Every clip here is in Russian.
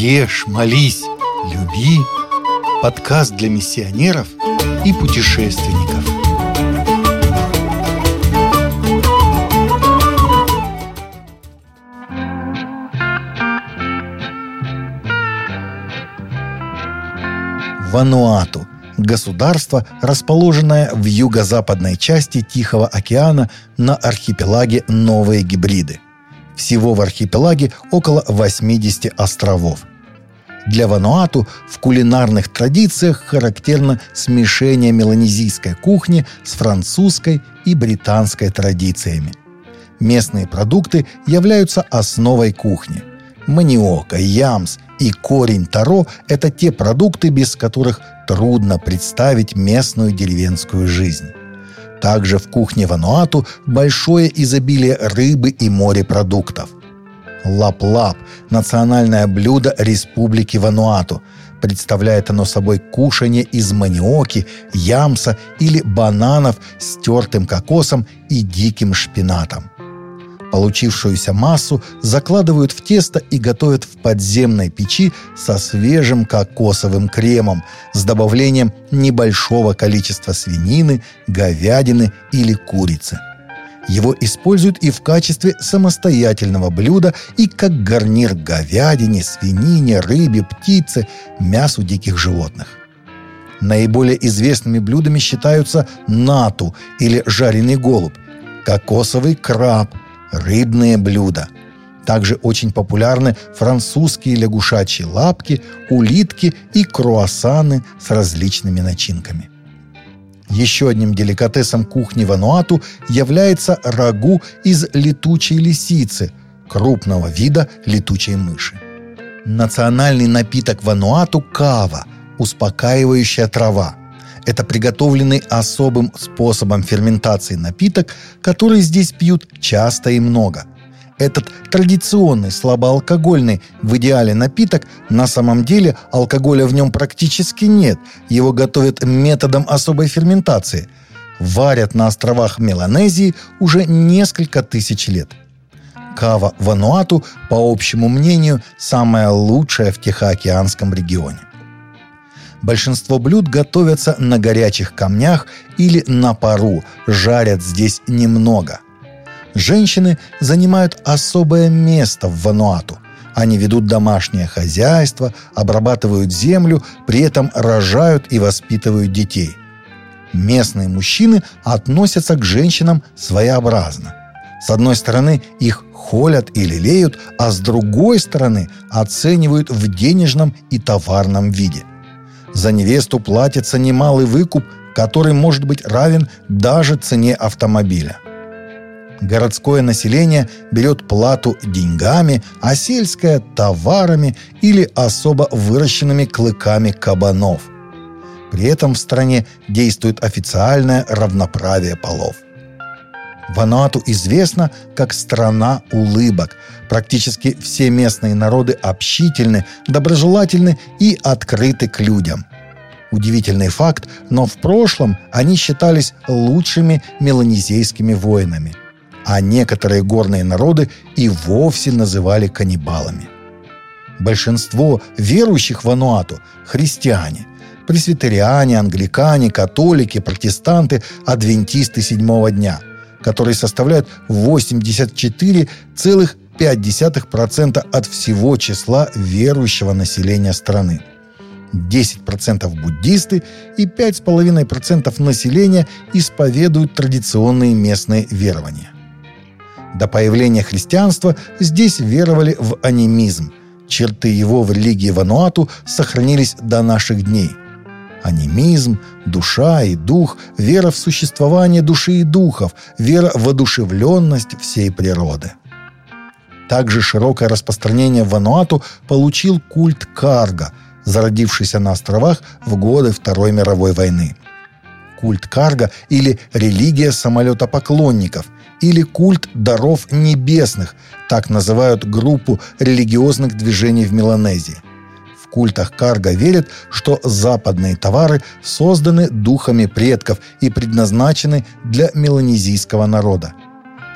Ешь, молись, люби. Подкаст для миссионеров и путешественников. Вануату – государство, расположенное в юго-западной части Тихого океана на архипелаге Новые Гибриды. Всего в архипелаге около 80 островов. Для Вануату в кулинарных традициях характерно смешение меланезийской кухни с французской и британской традициями. Местные продукты являются основой кухни. Маниока, ямс и корень таро – это те продукты, без которых трудно представить местную деревенскую жизнь. Также в кухне Вануату большое изобилие рыбы и морепродуктов. Лап-лап – национальное блюдо Республики Вануату. Представляет оно собой кушание из маниоки, ямса или бананов с тертым кокосом и диким шпинатом. Получившуюся массу закладывают в тесто и готовят в подземной печи со свежим кокосовым кремом с добавлением небольшого количества свинины, говядины или курицы. Его используют и в качестве самостоятельного блюда, и как гарнир говядине, свинине, рыбе, птице, мясу диких животных. Наиболее известными блюдами считаются нату или жареный голубь, кокосовый краб – рыбные блюда. Также очень популярны французские лягушачьи лапки, улитки и круассаны с различными начинками. Еще одним деликатесом кухни Вануату является рагу из летучей лисицы, крупного вида летучей мыши. Национальный напиток Вануату – кава, успокаивающая трава – это приготовленный особым способом ферментации напиток, который здесь пьют часто и много. Этот традиционный слабоалкогольный в идеале напиток, на самом деле алкоголя в нем практически нет. Его готовят методом особой ферментации. Варят на островах Меланезии уже несколько тысяч лет. Кава Вануату, по общему мнению, самая лучшая в Тихоокеанском регионе. Большинство блюд готовятся на горячих камнях или на пару, жарят здесь немного. Женщины занимают особое место в Вануату. Они ведут домашнее хозяйство, обрабатывают землю, при этом рожают и воспитывают детей. Местные мужчины относятся к женщинам своеобразно. С одной стороны, их холят и лелеют, а с другой стороны, оценивают в денежном и товарном виде – за невесту платится немалый выкуп, который может быть равен даже цене автомобиля. Городское население берет плату деньгами, а сельское – товарами или особо выращенными клыками кабанов. При этом в стране действует официальное равноправие полов. Вануату известна как страна улыбок. Практически все местные народы общительны, доброжелательны и открыты к людям. Удивительный факт, но в прошлом они считались лучшими меланезейскими воинами. А некоторые горные народы и вовсе называли каннибалами. Большинство верующих в Ануату – христиане – пресвитериане, англикане, католики, протестанты, адвентисты седьмого дня – которые составляют 84,5% от всего числа верующего населения страны. 10% буддисты и 5,5% населения исповедуют традиционные местные верования. До появления христианства здесь веровали в анимизм. Черты его в религии Вануату сохранились до наших дней – Анимизм, душа и дух, вера в существование души и духов, вера в одушевленность всей природы. Также широкое распространение в Вануату получил культ Карга, зародившийся на островах в годы Второй мировой войны. Культ Карга или религия самолетопоклонников или культ даров небесных, так называют группу религиозных движений в Меланезии культах Карга верят, что западные товары созданы духами предков и предназначены для меланезийского народа.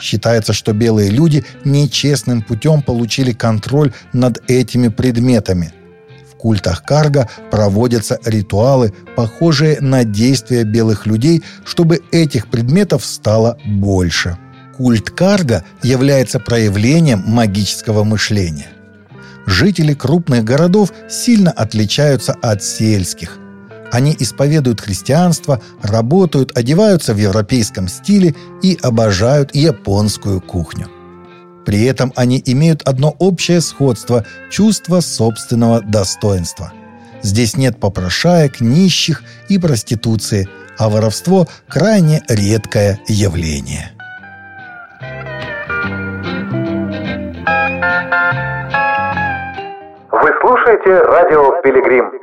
Считается, что белые люди нечестным путем получили контроль над этими предметами. В культах Карга проводятся ритуалы, похожие на действия белых людей, чтобы этих предметов стало больше. Культ Карга является проявлением магического мышления. Жители крупных городов сильно отличаются от сельских. Они исповедуют христианство, работают, одеваются в европейском стиле и обожают японскую кухню. При этом они имеют одно общее сходство – чувство собственного достоинства. Здесь нет попрошаек, нищих и проституции, а воровство – крайне редкое явление. Слушаете радио «Пилигрим».